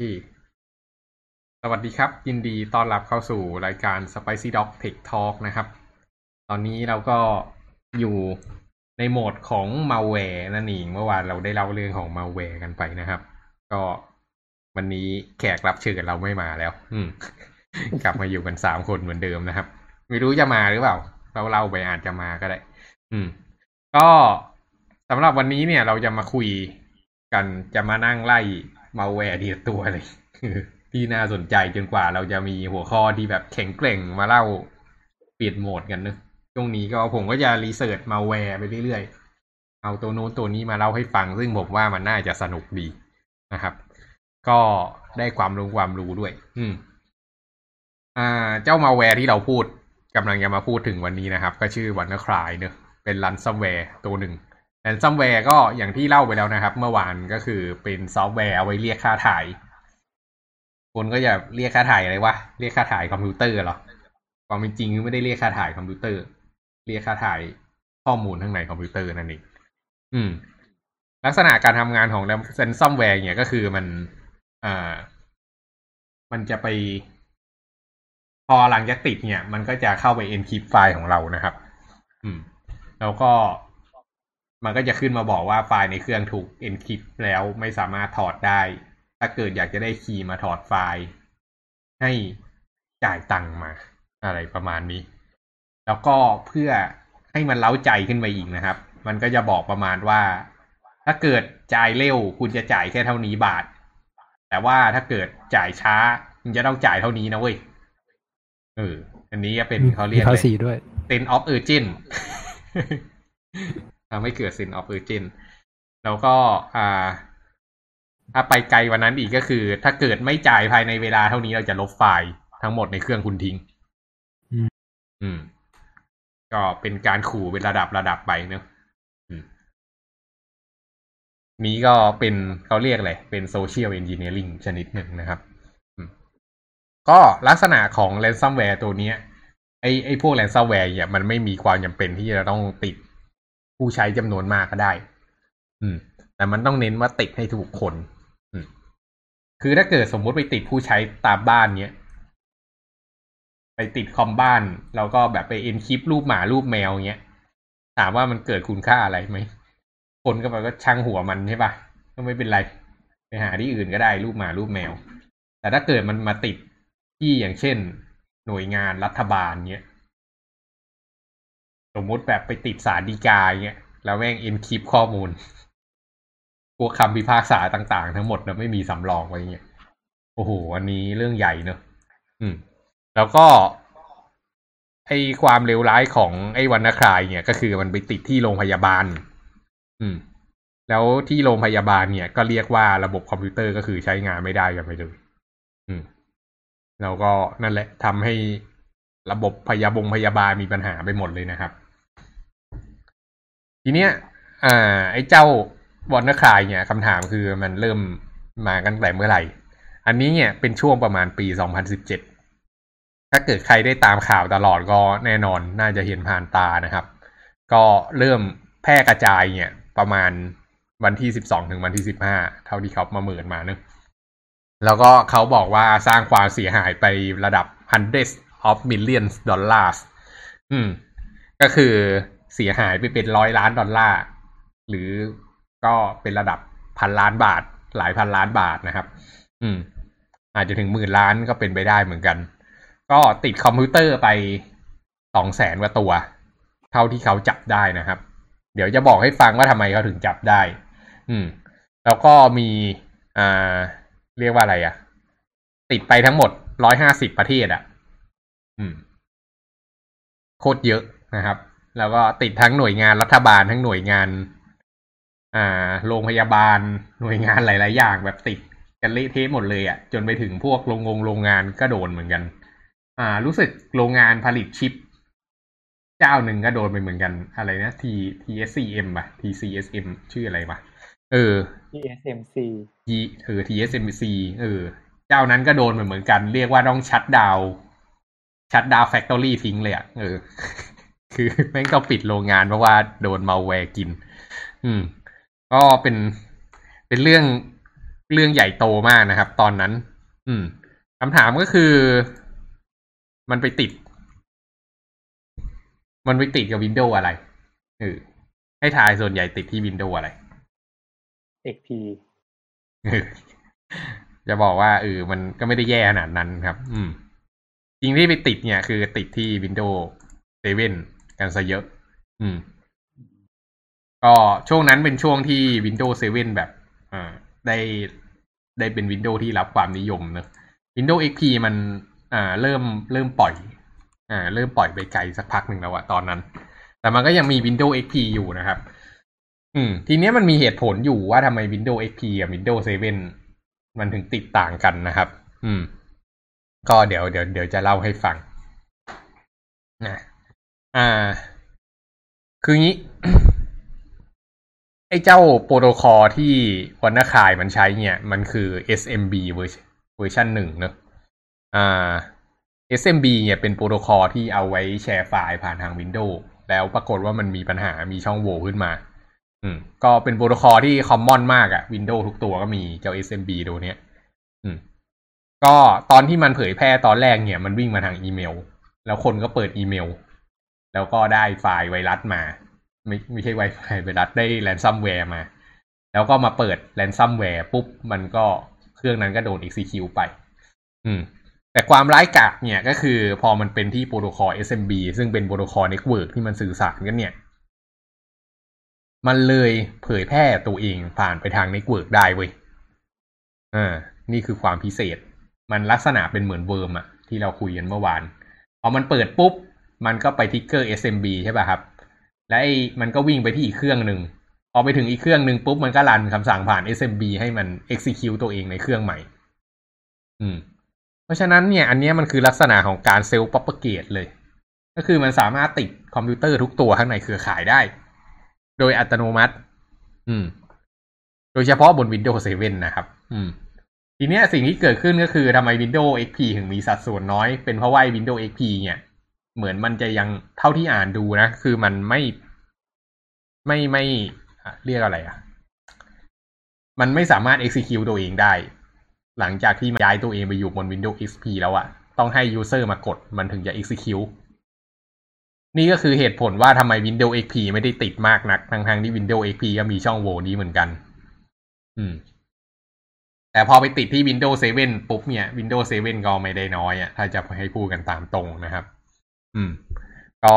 ที่สวัสดีครับ ยินดีต้อนรับเข้าสู่รายการ Spicy Dog Tech Talk นะครับ ตอนนี้เราก็อยู่ในโหมดของ malware นั่นเองเมื่อวานเราได้เล่าเรื่องของ malware กันไปนะครับ ก็วันนี้แขกรับเชิญเราไม่มาแล้ว อืม กลับมาอยู่กันสามคนเหมือนเดิมนะครับ ไม่รู้จะมาหรือเปล่า เราเล่าไปอาจจะมาก็ได้ อืม ก็สำหรับวันนี้เนี่ย เราจะมาคุยกันจะมานั่งไล่ มาแวร์ทีละตัวเลยที่น่าสนใจจนกว่าเราจะมีหัวข้อที่แบบแข็งแกร่งมาเล่าเปลี่ยนโหมดกันเนอะช่วงนี้ก็ผมก็จะ research malware ไปเรื่อยๆ เอาตัวโน้นตัวนี้มาเล่าให้ฟัง ซึ่งผมว่ามันน่าจะสนุกดีนะครับ ก็ได้ความรู้ความรู้ด้วย อืม อ่า เจ้ามาแวร์ที่เราพูดกำลังจะมาพูดถึงวันนี้นะครับ ก็ชื่อ WannaCry เนอะเป็น ransomware ตัวหนึ่ง ransomware ก็อย่างที่เล่าไปแล้วนะครับ เมื่อวานก็คือเป็นซอฟต์แวร์เอาไว้เรียกค่าถ่าย คนก็จะเรียกค่าถ่ายอะไรวะเรียกค่าถ่ายคอมพิวเตอร์เหรอความเป็นจริงไม่ได้เรียกค่าถ่ายคอมพิวเตอร์ เรียกค่าถ่ายข้อมูลข้างในคอมพิวเตอร์นั่นเองอืม ลักษณะการทำงานของ ransomware เนี่ยก็คือมันอ่ามันจะไป พอหลังจากติดเนี่ย มันก็จะเข้าไป encrypt ไฟล์ของเรานะครับ อืม แล้วก็ มันก็จะขึ้นมาบอกว่าไฟล์ในเครื่องถูก encrypt แล้วไม่สามารถถอดได้ ถ้าเกิดอยากจะได้คีย์มาถอดไฟล์ ให้จ่ายตังค์มา อะไรประมาณนี้ แล้วก็เพื่อให้มันเล้าใจขึ้นไปอีกนะครับ มันก็จะบอกประมาณว่า ถ้าเกิดจ่ายเร็ว คุณจะจ่ายแค่เท่านี้บาท แต่ว่าถ้าเกิดจ่ายช้าคุณจะต้องจ่ายเท่านี้นะเว้ยเอออันนี้ก็เป็นเขาเรียกภาษีด้วย sin of urgent ทำให้เกิด sin of urgent แล้วก็อ่าถ้าไปไกลวันนั้นอีกก็คือ ถ้าเกิดไม่จ่ายภายในเวลาเท่านี้เราจะลบไฟล์ทั้งหมดในเครื่องคุณทิ้ง อืมอืมก็เป็นการขู่เป็นระดับระดับไปเนอะอืมนี้ก็เป็นเขาเรียกอะไรเป็น social engineering ชนิดหนึ่งนะครับอืมก็ลักษณะของ ransomware ตัวเนี้ยไอไอพวก ransomware เนี่ยมันไม่มีความจำเป็นที่จะต้องติด ผู้ใช้จำนวนมากก็ได้ อืม แต่มันต้องเน้นว่าติดให้ถูกคน อืม คือถ้าเกิดสมมุติไปติดผู้ใช้ตามบ้านเนี้ยไปติดคอมบ้าน แล้วก็แบบไปเอ็นคลิปรูปหมารูปแมวเงี้ยถามว่ามันเกิดคุณค่าอะไรไหมคนก็แบบก็ช่างหัวมันใช่ปะก็ไม่เป็นไร ไปหาที่อื่นก็ได้รูปหมารูปแมว แต่ถ้าเกิดมันมาติดที่อย่างเช่น หน่วยงานรัฐบาลเนี้ย สมมุติแบบไปติดสารดีกาเงี้ยแล้วแม่งเอ็นคลิปข้อมูลพวกคำพิพากษาต่าง ๆ ทั้งหมดนะไม่มีสำรองไว้เงี้ยโอ้โหอันนี้เรื่องใหญ่เนอะอืม แล้วก็ไอความเลวร้ายของไอวันนคลายเนี่ย ก็คือมันไปติดที่โรงพยาบาล อืม แล้วที่โรงพยาบาลเนี่ย ก็เรียกว่าระบบคอมพิวเตอร์ก็คือใช้งานไม่ได้กันไปเลย อืม แล้วก็นั่นแหละทำให้ ระบบพยาบงพยาบาลมีปัญหาไปหมดเลยนะครับ ทีเนี้ยอ่า ไอ้เจ้าวอนนคลายเนี่ยคำถามคือมันเริ่มมากันแต่เมื่อไหร่ อันนี้เนี่ยเป็นช่วงประมาณปี 2017 ถ้าเกิดใครได้ตามข่าวตลอดก็แน่นอนน่าจะเห็นผ่านตานะครับ ก็เริ่มแพร่กระจายเนี่ยประมาณวันที่ 12 ถึงวันที่ 15 เท่าที่เขามาเหมือนมาเนอะแล้วก็เขาบอกว่าสร้างความเสียหายไประดับ hundreds of millions dollars อืม ก็คือเสียหายไปเป็นร้อยล้านดอลลาร์ หรือก็เป็นระดับพันล้านบาท หลายพันล้านบาทนะครับ อืม อาจจะถึงหมื่นล้านก็เป็นไปได้เหมือนกัน ก็ติดคอมพิวเตอร์ไปสองแสนกว่าตัว เท่าที่เขาจับได้นะครับ เดี๋ยวจะบอกให้ฟังว่าทำไมเขาถึงจับได้ อืม แล้วก็มีอ่าเรียกว่าอะไรอะติดไปทั้งหมดร้อยห้าสิบประเทศอะ อืม โคตรเยอะนะครับ แล้วก็ติดทั้งหน่วยงานรัฐบาลทั้งหน่วยงาน อ่า โรงพยาบาลหน่วยงานหลาย ๆ อย่างแบบติดกันเละเทะหมดเลยอะ่ะ จนไปถึงพวกโรงงงโรงงานก็โดนเหมือนกัน อ่า รู้สึกโรงงานผลิตชิป เจ้าหนึ่งก็โดนไปเหมือนกันอะไรนะ T TSCM ป่ะ TCSM ชื่ออะไรป่ะเออ TSMC T เออ TSMC เออ เจ้านั้นก็โดนไปเหมือนกัน เรียกว่าต้อง shutdown shutdown factory ทิ้งเลยอะเออ คือแม่งต้องปิดโรงงานเพราะว่าโดนมาแวร์กิน อืม ก็เป็นเป็นเรื่องเรื่องใหญ่โตมากนะครับ ตอนนั้น อืมคำถามก็คือ มันไปติด มันไปติดกับ Windows อะไรเออให้ทายส่วนใหญ่ติดที่วินโดว์อะไร XP เออจะบอกว่าเออมันก็ไม่ได้แย่ขนาดนั้นครับ อืม จริงที่ไปติดเนี่ยคือติดที่ Windows 7 กันซะเยอะ อืม ก็ช่วงนั้นเป็นช่วงที่ Windows 7 แบบอ่าได้ได้เป็น Windows ที่รับความนิยมเนอะ Windows XP มัน อ่า เริ่มเริ่มปล่อย อ่า เริ่มปล่อยไปไกลสักพักหนึ่งแล้วอะตอนนั้น แต่มันก็ยังมี Windows XP อยู่นะครับ อืม ทีเนี้ยมันมีเหตุผลอยู่ว่าทำไม Windows XP กับ Windows 7 มันถึงติดต่างกันนะครับ อืม ก็เดี๋ยวเดี๋ยวเดี๋ยวจะเล่าให้ฟังนะอ่า คืองี้ ไอ้เจ้าโปรโตคอลที่วันนาคายมันใช้เนี่ย มันคือ SMB เวอร์ชันหนึ่งเนอะอ่า SMB เนี่ยเป็นโปรโตคอลที่เอาไว้แชร์ไฟล์ผ่านทาง Windows แล้วปรากฏว่ามันมีปัญหามีช่องโหว่ขึ้นมา อืม ก็เป็นโปรโตคอลที่ common มากอะ Windows ทุกตัวก็มีเจ้า SMB ตัวเนี้ย อืม ก็ตอนที่มันเผยแพร่ตอนแรกเนี่ย มันวิ่งมาทางอีเมล แล้วคนก็เปิดอีเมล แล้วก็ได้ไฟล์ไวรัสมา ไม่ไม่ใช่ไวไฟล์ไวรัสได้ ransomware มา แล้วก็มาเปิด ransomware ปุ๊บ มันก็เครื่องนั้นก็โดน execute ไป อืม แต่ความร้ายกาจเนี่ยก็คือพอมันเป็นที่โปรโตคอล SMB ซึ่งเป็นโปรโตคอล network ที่มันสื่อสารกันเนี่ยมันเลยเผยแพร่ตัวเองผ่านไปทาง network ได้เว้ยอ่านี่คือความพิเศษ มันลักษณะเป็นเหมือน worm อะที่เราคุยกันเมื่อวานพอมันเปิดปุ๊บ มันก็ไป trigger SMB ใช่ป่ะครับ และไอ้มันก็วิ่งไปที่อีกเครื่องหนึ่งพอไปถึงอีกเครื่องหนึ่งปุ๊บ มันก็รันคำสั่งผ่าน SMB ให้มัน execute ตัวเองในเครื่องใหม่ อืม เพราะฉะนั้นเนี่ย อันนี้มันคือลักษณะของการเซลล์ propagate เลย ก็คือมันสามารถติดคอมพิวเตอร์ทุกตัวข้างในเครือข่ายได้ โดยอัตโนมัติ อืม โดยเฉพาะบน Windows 7 นะครับ อืม ทีเนี้ยสิ่งที่เกิดขึ้นก็คือทำไม Windows XP ถึงมีสัดส่วนน้อย เป็นเพราะว่า Windows XP เนี่ย เหมือนมันจะยังเท่าที่อ่านดูนะ คือมันไม่ไม่ไม่เรียกอะไรอะ่ะ มันไม่สามารถ execute ตัวเองได้ หลังจากที่ย้ายตัวเองไปอยู่บน Windows XP แล้วอะ่ะ ต้องให้ user มากดมันถึงจะ execute นี่ก็คือเหตุผลว่าทำไม Windows XP ไม่ได้ติดมากนัก ทั้งๆที่ Windows XP ก็มีช่องโหว่นี้เหมือนกัน อืม แต่พอไปติดที่ Windows 7 ปุ๊บเนี่ย Windows 7 ก็ไม่ได้น้อยอะ่ะ ถ้าจะให้พูดกันตามตรงนะครับ อืม ก็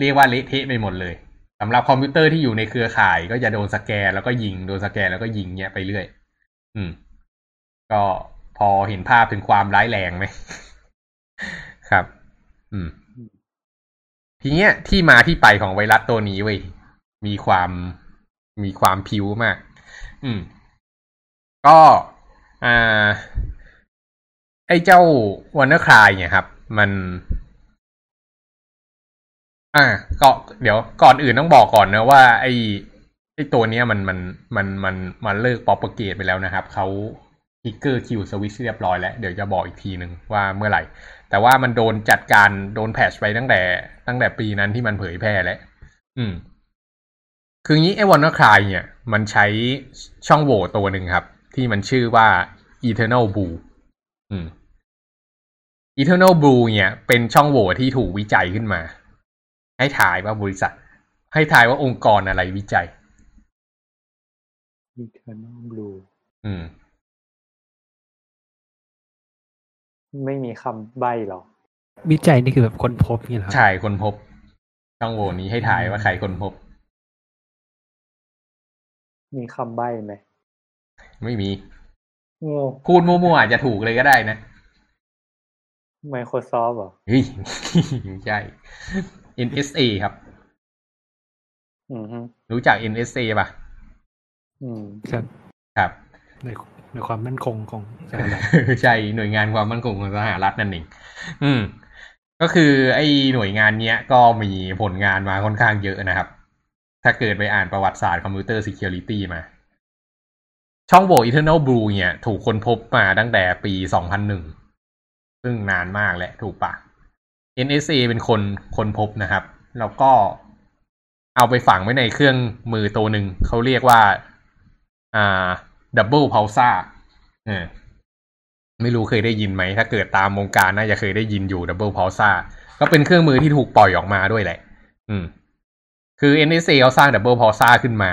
เรียกว่าเละเทะไปหมดเลยสำหรับคอมพิวเตอร์ที่อยู่ในเครือข่าย ก็จะโดนสแกนแล้วก็ยิง โดนสแกนแล้วก็ยิงเนี่ยไปเรื่อย อืม ก็พอเห็นภาพถึงความร้ายแรงไหม ครับ อืม ทีเนี้ยที่มาที่ไปของไวรัสตัวนี้เว้ย มีความมีความพิวมาก อืม ก็ อ่า ไอ้เจ้า WannaCry เนี่ยครับ มัน อ่าก็เดี๋ยวก่อนอื่นต้องบอกก่อนนะว่า ไอ้ไอ้ตัวเนี้ยมันมันมันมันมันเลิก propagate ไปแล้วนะครับเขา trigger kill switch เรียบร้อยแล้ว เดี๋ยวจะบอกอีกทีหนึ่งว่าเมื่อไหร่ แต่ว่ามันโดนจัดการโดน patch ไปตั้งแต่ ตั้งแต่ปีนั้นที่มันเผยแพร่แล้ว อืม คืองี้ไอ้วอนเนอร์คลายเนี่ย มันใช้ช่องโหว่ตัวหนึ่งครับ ที่มันชื่อว่า Eternal Blue อืม Eternal Blue เนี่ย เป็นช่องโหว่ที่ถูกวิจัยขึ้นมา ให้ถ่ายว่าบริษัท ให้ถ่ายว่าองค์กรอะไรวิจัย Eternal Blue อืม ไม่มีคำใบ้หรอ วิจัยนี่คือแบบคนพบนี่เหรอครับใช่คนพบ ช่องโหว่นี้ให้ถ่ายว่าใครคนพบ มีคำใบ้ไหม ไม่มี โง่พูดมั่วๆอาจจะถูกเลยก็ได้นะ Microsoft เหรอเฮ้ยไม่ใช่ NSA ครับอืมฮึรู้จัก NSA ป่ะ อืมครับครับในในความมั่นคงของสหรัฐใช่หน่วยงานความมั่นคงของสหรัฐนั่นเองอืม ก็คือไอ้หน่วยงานเนี้ย ก็มีผลงานมาค่อนข้างเยอะนะครับ ถ้าเกิดไปอ่านประวัติศาสตร์คอมพิวเตอร์ Security มา ช่องโหว่ Eternal Blue เนี่ย ถูกคนพบมาตั้งแต่ปี 2001 ซึ่งนานมากแหละถูกปะ NSA เป็นคนคนพบนะครับ แล้วก็เอาไปฝังไว้ในเครื่องมือตัวหนึ่ง เขาเรียกว่าอ่า Double Pulsar เออไม่รู้เคยได้ยินไหม ถ้าเกิดตามวงการน่าจะเคยได้ยินอยู่ Double Pulsar ก็เป็นเครื่องมือที่ถูกปล่อยออกมาด้วยแหละ อืม คือ NSA เขาสร้าง Double Pulsar ขึ้นมา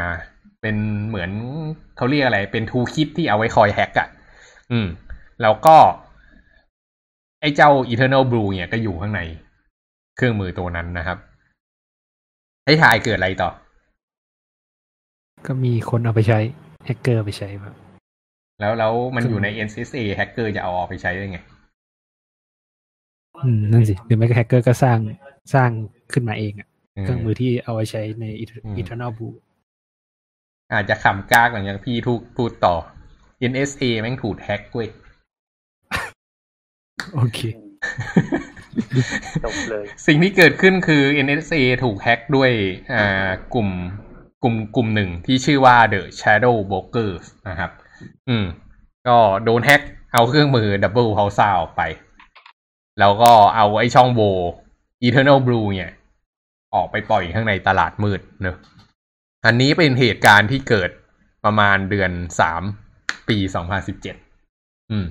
เป็นเหมือนเขาเรียกอะไร เป็นทูคิดที่เอาไว้คอยแฮกอะ่ะ อืม แล้วก็ ไอ้เจ้า Eternal Blue เนี่ยก็อยู่ข้างในเครื่องมือตัวนั้นนะครับ ให้ทายเกิดอะไรต่อ ก็มีคนเอาไปใช้ แฮกเกอร์ไปใช้แบบแล้วแล้วมันซึ่งอยู่ใน NSA แฮกเกอร์จะเอาออกไปใช้ได้ไง อืม นั่นสิหรือไม่ก็แฮกเกอร์ก็สร้างสร้างขึ้นมาเองอะเครื่องมือที่เอาไว้ใช้ในอืม Eternal Blue อาจจะขำก๊ากหลังจากพี่ทุกพูดต่อ NSA แม่งถูกแฮกเว้ยโอเคจบเลย สิ่งที่เกิดขึ้นคือ NSA ถูกแฮ็กด้วยอ่ากลุ่มกลุ่มกลุ่มหนึ่งที่ชื่อว่า The Shadow Brokers นะครับ อืม ก็โดนแฮ็กเอาเครื่องมือ Double Pulsar ออกไป แล้วก็เอาไอ้ช่องโหว่ Eternal Blue เนี่ย ออกไปปล่อยข้างในตลาดมืดเนอะ อันนี้เป็นเหตุการณ์ที่เกิดประมาณเดือนสามปีสองพันสิบเจ็ดอืม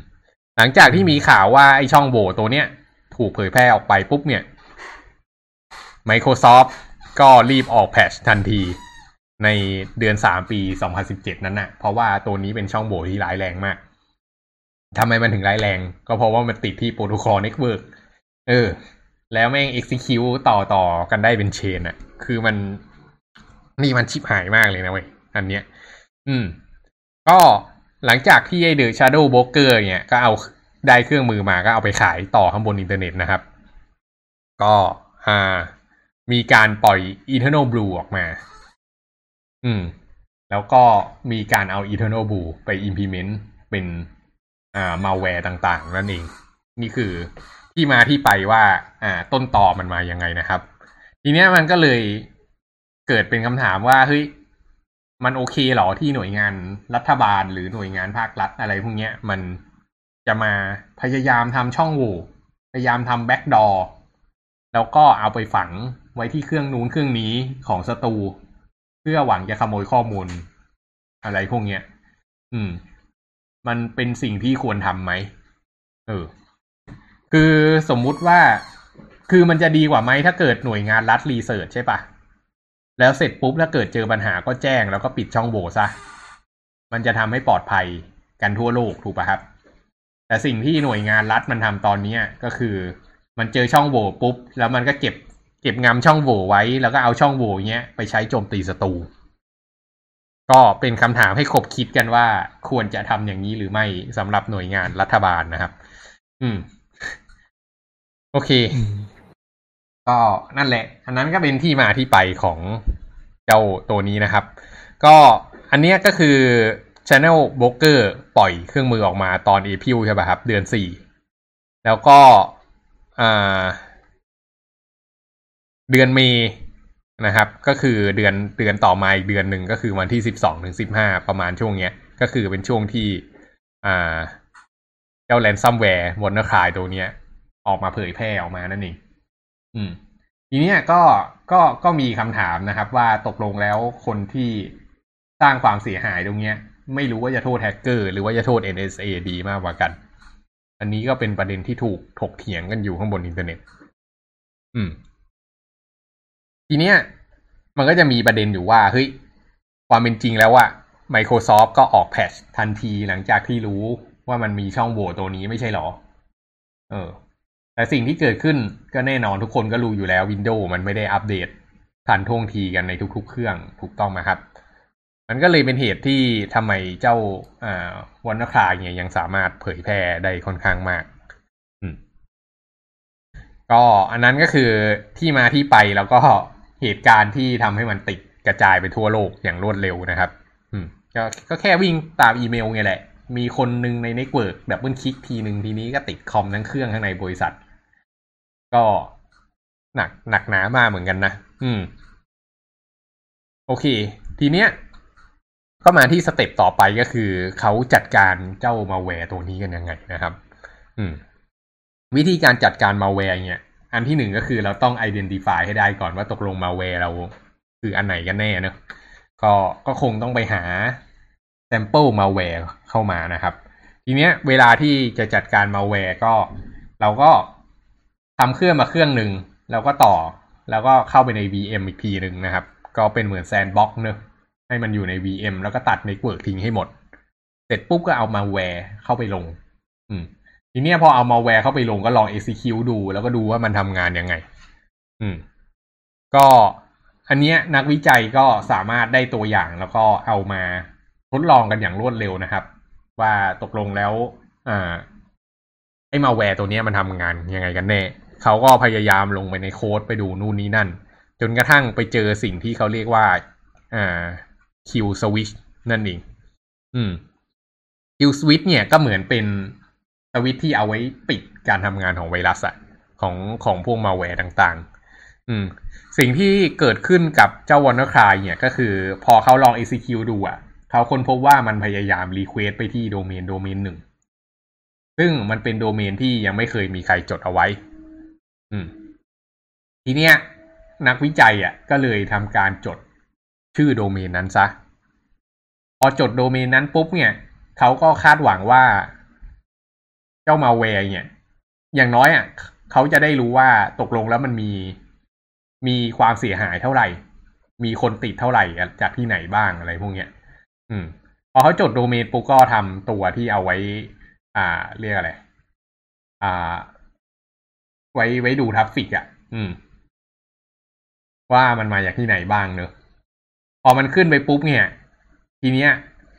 หลังจากที่มีข่าวว่าไอ้ช่องโหว่ตัวเนี้ย ถูกเผยแพร่ออกไปปุ๊บเนี่ย Microsoft ก็รีบออก patch ทันทีในเดือนสามปี2017นั้นน่ะ เพราะว่าตัวนี้เป็นช่องโหว่ที่ร้ายแรงมากทำไมมันถึงร้ายแรง ก็เพราะว่ามันติดที่โปรโตคอล network เออ แล้วแม่ง execute ต่อต่อกันได้เป็น chain อะคือมัน นี่มันชิบหายมากเลยนะเว้ยอันเนี้ย อืม ก็หลังจากที่ไอเดอะชาร์โดโบเกอร์เนี่ย ก็เอาได้เครื่องมือมาก็เอาไปขายต่อข้างบนอินเทอร์เน็ตนะครับ ก็อ่า มีการปล่อย Eternal Blue ออกมา อืม แล้วก็มีการเอา Eternal Blue ไป implement เป็นอ่า malware ต่างๆ นั่นเอง นี่คือที่มาที่ไปว่า อ่า ต้นตอมันมายังไงนะครับ ทีเนี้ยมันก็เลย เกิดเป็นคำถามว่าเฮ้ยมันโอเคหรอที่หน่วยงานรัฐบาลหรือหน่วยงานภาครัฐอะไรพวกเนี้ย มันจะมาพยายามทำช่องโหว่พยายามทำ backdoor แล้วก็เอาไปฝังไว้ที่เครื่องนู้นเครื่องนี้ของศัตรูเพื่อหวังจะขโมยข้อมูล อะไรพวกเนี้ย อืม มันเป็นสิ่งที่ควรทำไหมเออ คือสมมุติว่า คือมันจะดีกว่าไหมถ้าเกิดหน่วยงานรัฐรีเสิร์ชใช่ปะ แล้วเสร็จปุ๊บถ้าเกิดเจอปัญหาก็แจ้งแล้วก็ปิดช่องโหว่ซะ มันจะทำให้ปลอดภัยกันทั่วโลกถูกปะครับ แต่สิ่งที่หน่วยงานรัฐมันทำตอนเนี้ยก็คือ มันเจอช่องโหว่ปุ๊บ แล้วมันก็เก็บเก็บงำช่องโหว่ไว้ แล้วก็เอาช่องโหว่เนี้ยไปใช้โจมตีศัตรูก็เป็นคำถามให้คบคิดกันว่าควรจะทำอย่างนี้หรือไม่สำหรับหน่วยงานรัฐบาลนะครับ อืม โอเค ก็นั่นแหละ อันนั้นก็เป็นที่มาที่ไปของเจ้าตัวนี้นะครับ ก็อันเนี้ยก็คือ Channel Broker ปล่อยเครื่องมือออกมาตอน a p r i l ใช่ป่ะครับ เดือนสี่แล้วก็อ่าเดือนเมย์นะครับ ก็คือเดือนเดือนต่อมาอีกเดือนหนึ่งก็คือวันที่สิบสองถึงสิบห้าประมาณช่วงเนี้ย ก็คือเป็นช่วงที่อ่าเจ้าแ a นซัมแวร์วอร์คายตัวเนี้ย ออกมาเผยแพร่ออกมานั่นเอง อืมทีเนี้ยก็ก็ก็มีคำถามนะครับ ว่าตกลงแล้วคนที่สร้างความเสียหายตรงเนี้ย ไม่รู้ว่าจะโทษแฮกเกอร์หรือว่าจะโทษ NSA ดีมากกว่ากัน อันนี้ก็เป็นประเด็นที่ถูกถกเถียงกันอยู่ข้างบนอินเทอร์เน็ต อืม ทีเนี้ย มันก็จะมีประเด็นอยู่ว่าเฮ้ยความเป็นจริงแล้วว่า Microsoft ก็ออกแพทชทันทีหลังจากที่รู้ว่ามันมีช่องโหว่ตัวนี้ไม่ใช่หรอ เออ แต่สิ่งที่เกิดขึ้นก็แน่นอนทุกคนก็รู้อยู่แล้ว Windows มันไม่ได้อัปเดตทันท่วงทีกันในทุก ๆ เครื่องถูกต้องไหมครับ มันก็เลยเป็นเหตุที่ทำไมเจ้าวันนคลายเนี่ยยังสามารถเผยแพร่ได้ค่อนข้างมากอืมก็อันนั้นก็คือที่มาที่ไปแล้วก็เหตุการณ์ที่ทำให้มันติดกระจายไปทั่วโลกอย่างรวดเร็วนะครับ อืมก็ก็แค่วิ่งตามอีเมลไงแหละ มีคนหนึ่งใน network ดับเบิลคลิกทีหนึ่งทีนี้ก็ติดคอมทั้งเครื่องข้างในบริษัท ก็หนักหนักหนามากเหมือนกันนะ อืม โอเค ทีเนี้ย ก็มาที่ step ต่อไปก็คือ เขาจัดการเจ้ามาแวร์ตัวนี้กันยังไงนะครับ อืม วิธีการจัดการมาแวร์เนี่ย อันที่หนึ่งก็คือเราต้อง identify ให้ได้ก่อนว่าตกลงมาแวร์เราคืออันไหนกันแน่เนอะก็ก็คงต้องไปหา sample malware เข้ามานะครับ ทีเนี้ยเวลาที่จะจัดการมาแวร์ก็เราก็ทำเครื่องมาเครื่องหนึ่งแล้วก็ต่อแล้วก็เข้าไปใน VM อีกทีหนึ่งนะครับ ก็เป็นเหมือน sandbox เนอะให้มันอยู่ใน VM แล้วก็ตัด network ทิ้งให้หมด เสร็จปุ๊บก็เอามาแวร์เข้าไปลง อืม ทีเนี้ยพอเอามาแวร์เข้าไปลงก็ลอง execute ดู แล้วก็ดูว่ามันทำงานยังไง อืม ก็อันเนี้ยนักวิจัยก็สามารถได้ตัวอย่างแล้วก็เอามาทดลองกันอย่างรวดเร็วนะครับ ว่าตกลงแล้วอ่าไอ้มาแวร์ตัวนี้มันทำงานยังไงกันแน่เขาก็พยายามลงไปในโค้ดไปดูนู่นนี่นั่น จนกระทั่งไปเจอสิ่งที่เขาเรียกว่าอ่า kill switch นั่นเอง อืม kill switch เนี่ยก็เหมือนเป็นสวิตช์ที่เอาไว้ปิดการทำงานของไวรัสอะของของพวกมาแวร์ต่าง ๆ อืม สิ่งที่เกิดขึ้นกับเจ้าวอ n น e r คลายเนี่ยก็คือพอเขาลอง execute ดูอะ เขาค้นพบว่ามันพยายาม request ไปที่โดเมนโดเมนหนึ่ง ซึ่งมันเป็นโดเมนที่ยังไม่เคยมีใครจดเอาไว้ อืม ทีเนี้ย นักวิจัยอะ ก็เลยทำการจดชื่อโดเมนนั้นซะ พอจดโดเมนนั้นปุ๊บเนี่ยเขาก็คาดหวังว่าเจ้ามาแวร์เนี่ย อย่างน้อยอะเขาจะได้รู้ว่าตกลงแล้วมันมีมีความเสียหายเท่าไหร่ มีคนติดเท่าไหร่จากที่ไหนบ้างอะไรพวกเนี้ย อืม พอเขาจดโดเมนปุ๊บก็ทำตัวที่เอาไว้ อ่า เรียกอะไรอ่า ไว้ไว้ดู traffic อะ อืม ว่ามันมาจากที่ไหนบ้างเนอะพอมันขึ้นไปปุ๊บเนี่ย ทีเนี้ย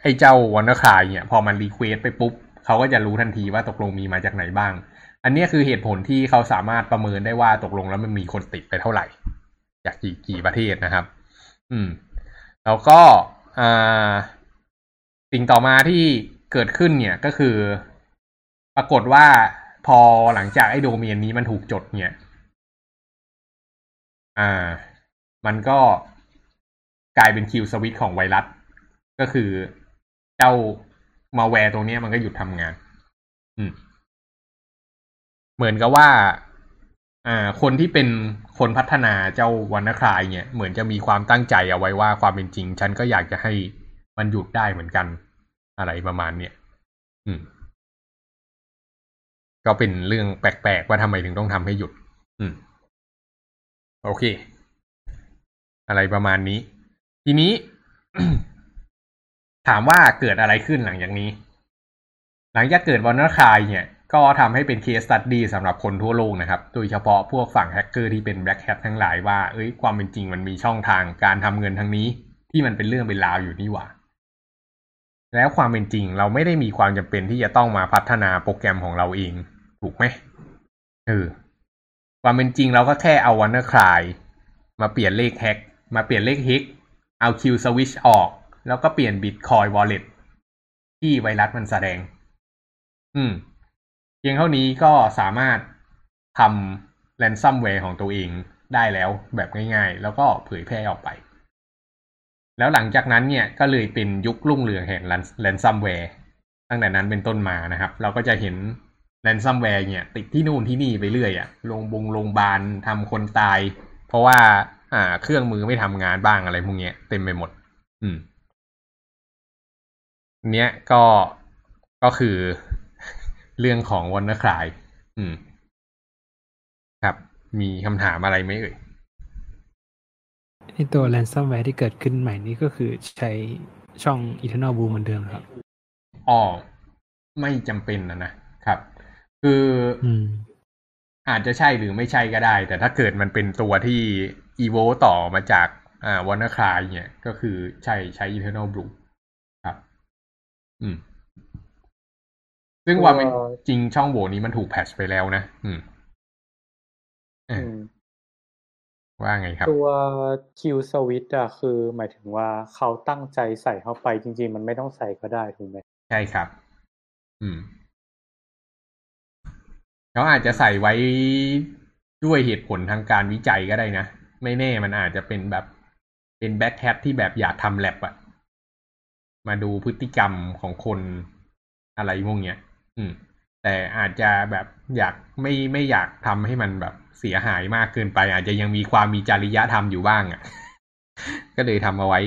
ไอ้เจ้าวอนเนอร์คายเนี่ย พอมัน request ไปปุ๊บเขาก็จะรู้ทันทีว่าตกลงมีมาจากไหนบ้าง อันนี้คือเหตุผลที่เขาสามารถประเมินได้ว่าตกลงแล้วมันมีคนติดไปเท่าไหร่ จากกี่กี่ประเทศนะครับ อืม แล้วก็อ่า สิ่งต่อมาที่เกิดขึ้นเนี่ยก็คือ ปรากฏว่าพอหลังจากไอ้โดเมนนี้มันถูกจดเนี่ย อ่า มันก็กลายเป็นคิวสวิตของไวรัส ก็คือเจ้ามาแวร์ตัวนี้มันก็หยุดทำงาน อืม เหมือนกับว่า อ่า คนที่เป็นคนพัฒนาเจ้าวันนคลายเนี่ย เหมือนจะมีความตั้งใจเอาไว้ว่าความเป็นจริง ฉันก็อยากจะให้ มันหยุดได้เหมือนกัน อะไรประมาณเนี้ยอืม ก็เป็นเรื่องแปลกๆว่าทำไมถึงต้องทำให้หยุด อืม โอเค อะไรประมาณนี้ ทีนี้ ถามว่าเกิดอะไรขึ้นหลังจากนี้ หลังจากเกิดวอร์นคายเนี่ยก็ทำให้เป็น case study สำหรับคนทั่วโลกนะครับ โดยเฉพาะพวกฝั่งแฮกเกอร์ที่เป็น black hat ทั้งหลายว่า เอ้ย ความเป็นจริงมันมีช่องทางการทำเงินทางนี้ ที่มันเป็นเรื่องเป็นราวอยู่นี่หว่า แล้วความเป็นจริงเราไม่ได้มีความจำเป็นที่จะต้องมาพัฒนาโปรแกรมของเราเอง ถูกไหมเออความเป็นจริงเราก็แค่เอา WannaCry มาเปลี่ยนเลขแฮกมาเปลี่ยนเลขฮิกเอา kill switch ออก แล้วก็เปลี่ยน Bitcoin wallet ที่ไวรัสมันแสดง อืม เพียงเท่านี้ก็สามารถทำ ransomware ของตัวเองได้แล้วแบบง่ายๆ แล้วก็เผยแพร่ออกไป แล้วหลังจากนั้นเนี่ยก็เลยเป็นยุครุ่งเรืองแห่ง ransomware ตั้งแต่นั้นเป็นต้นมานะครับ เราก็จะเห็น ransomware เนี่ย ติดที่นู่นที่นี่ไปเรื่อยอะลงบงโรงพยาบาลทำคนตาย เพราะว่า อ่า เครื่องมือไม่ทำงานบ้างอะไรพวกเนี้ยเต็มไปหมด อืม เนี้ยก็ก็คือเรื่องของ WannaCryอืม ครับ มีคำถามอะไรไหมเอ่ย ตัว ransomware ที่เกิดขึ้นใหม่นี้ก็คือใช้ช่อง eternal blue เหมือนเดิมครับอ๋อไม่จำเป็นนะนะครับ คืออืมอาจจะใช่หรือไม่ใช่ก็ได้ แต่ถ้าเกิดมันเป็นตัวที่ evo ต่อมาจากอ่าวันนคลายเนี่ยก็คือใช่ใช้ eternal blue ครับ อืม ซึ่งว่าเป็นจริงช่องโหว่นี้มันถูกแพทชไปแล้วนะ อืมอืม ว่าไงครับ ตัว Q switch อะคือ หมายถึงว่าเขาตั้งใจใส่เข้าไปจริง ๆ มันไม่ต้องใส่ก็ได้ถูกไหมใช่ครับ อืมเขาอาจจะใส่ไว้ด้วยเหตุผลทางการวิจัยก็ได้นะ ไม่แน่มันอาจจะเป็นแบบเป็นแบ็คแฮทที่แบบอยากทำแลบอะมาดูพฤติกรรมของคนอะไรพวกเนี้ย อืม แต่อาจจะแบบอยากไม่ไม่อยากทำให้มันแบบ เสียหายมากเกินไป อาจจะยังมีความมีจริยธรรมอยู่บ้างอะ่ะ ก็เลยทำเอาไว้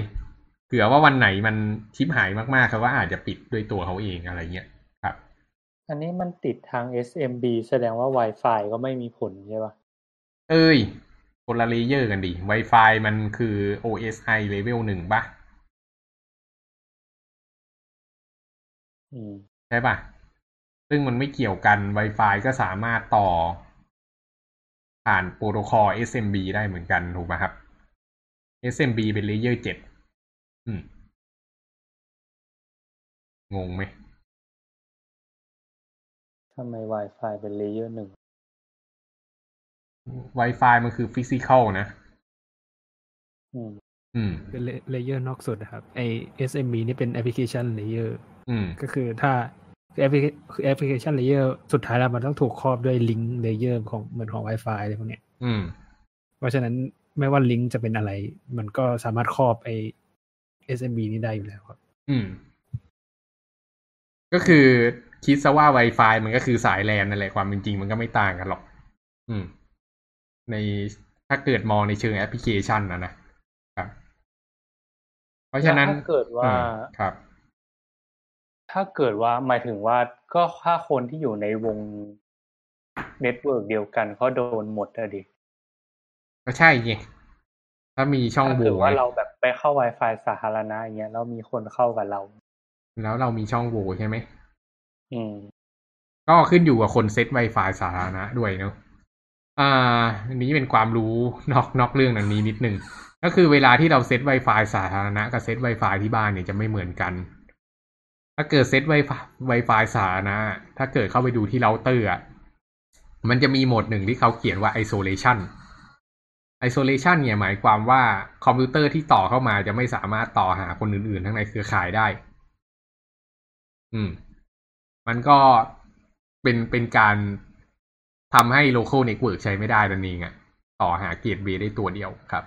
เผื่อว่าวันไหนมันชิปหายมากๆเขาก็อาจจะปิดด้วยตัวเขาเองอะไรเงี้ยครับ อันนี้มันติดทาง SMB แสดงว่า Wi-Fi ก็ไม่มีผลใช่ปะเอ้ยคนละ layer กันดิ Wi-Fi มันคือ OSI level หนึ่งปะอืมใช่ปะซึ่งมันไม่เกี่ยวกัน Wi-Fi ก็สามารถต่อ ผ่าน protocol SMB ได้เหมือนกันถูกไหมครับ SMB เป็น layer เจ็ดอืมงงไหมทำไม Wi-Fi เป็น layer หนึ่ง Wi-Fi มันคือ physicalนะ อืม อืม เป็น layer นอกสุดนะครับ ไอ SMB นี่เป็น application layer อืม ก็คือถ้า คือ applica คือ application layer สุดท้ายแล้วมันต้องถูกครอบด้วย link layer ของเหมือนของ Wi-Fi อะไรพวกเนี้ยอืม เพราะฉะนั้นไม่ว่าลิงก์จะเป็นอะไร มันก็สามารถครอบไอ SMB นี้ได้อยู่แล้วครับ อืม ก็คือคิดซะว่า Wi-Fi มันก็คือสายแลนนั่นแหละความเป็นจริงมันก็ไม่ต่างกันหรอก อืม ในถ้าเกิดมองในเชิงแอปพลิเคชันนะนะครับ เพราะฉะนั้นแล้วถ้าเกิดว่าอืมครับ ถ้าเกิดว่าหมายถึงว่าก็ถ้าคนที่อยู่ในวง network เดียวกันเขาโดนหมดอะดิก็ใช่ไงถ้ามีช่องถ้าโหเกิดว่ว่าเราแบบไปเข้า Wi-Fi สาธารณะอย่างเงี้ยแล้วมีคนเข้ากับเรา แล้วเรามีช่องโหว่ใช่ไหมอืม ก็ขึ้นอยู่กับคนเซต Wi-Fi สาธารณะด้วยเนาะอ่าอันนี้เป็นความรู้นอกนอกเรื่องอันนี้นิดนึงก็คือเวลาที่เราเซต Wi-Fi สาธารณะกับเซต Wi-Fi ที่บ้านเนี่ยจะไม่เหมือนกัน ถ้าเกิดเซต Wi-Fi Wi-Fi สาธารณะถ้าเกิดเข้าไปดูที่เราเตอร์อะมันจะมีโหมดหนึ่งที่เขาเขียนว่า isolation isolation เนี่ยหมายความว่าคอมพิวเตอร์ที่ต่อเข้ามาจะไม่สามารถต่อหาคนอื่นๆ ทั้งในเครือข่ายได้ อืม มันก็เป็นเป็นการทำให้ local network ใช้ไม่ได้นั่นเองอะต่อหาเกตเวย์ได้ตัวเดียวครับ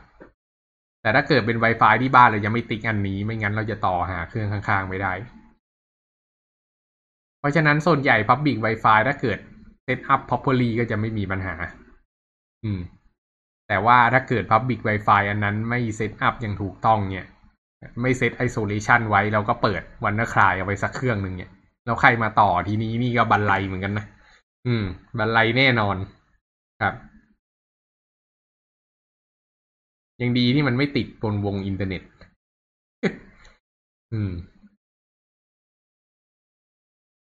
แต่ถ้าเกิดเป็น Wi-Fi ที่บ้านเราจะไม่ติ๊กอันนี้ ไม่งั้นเราจะต่อหาเครื่องข้างๆไม่ได้ ราะฉะนั้นส่วนใหญ่ Public Wi-Fi ถ้าเกิด set up properly ก็จะไม่มีปัญหา อืม แต่ว่าถ้าเกิด Public Wi-Fi อันนั้นไม่ set up อย่างถูกต้องเนี่ย ไม่เซต isolation ไว้เราก็เปิดวันน r คลายเอาไว้สักเครื่องหนึ่งเนี่ย แล้วใครมาต่อทีนี้นี่ก็บันไลเหมือนกันนะ อืม บันไลแน่นอนครับ ยังดีที่มันไม่ติดบนวงอินเทอร์เน็ต อืม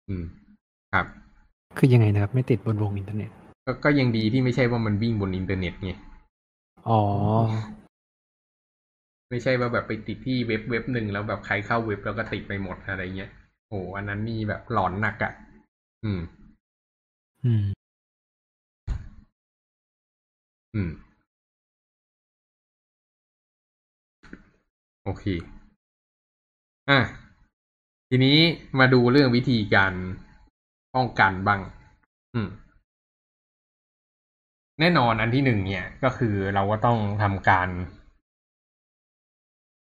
อืม ครับ คือยังไงนะครับ ไม่ติดบนวงอินเทอร์เน็ต ก็ก็ยังดีที่ไม่ใช่ว่ามันวิ่งบนอินเทอร์เน็ตไง อ๋อ ไม่ใช่ว่าแบบไปติดที่เว็บเว็บหนึ่งแล้วแบบใครเข้าเว็บแล้วก็ติดไปหมดอะไรเงี้ย โอ้อันนั้นนี่แบบหลอนหนักอะ่ะ อืม อืม อืม โอเค อะ ทีนี้มาดูเรื่องวิธีการป้องกันบ้าง อืม แน่นอนอันที่หนึ่งเนี่ย ก็คือเราก็ต้องทำการ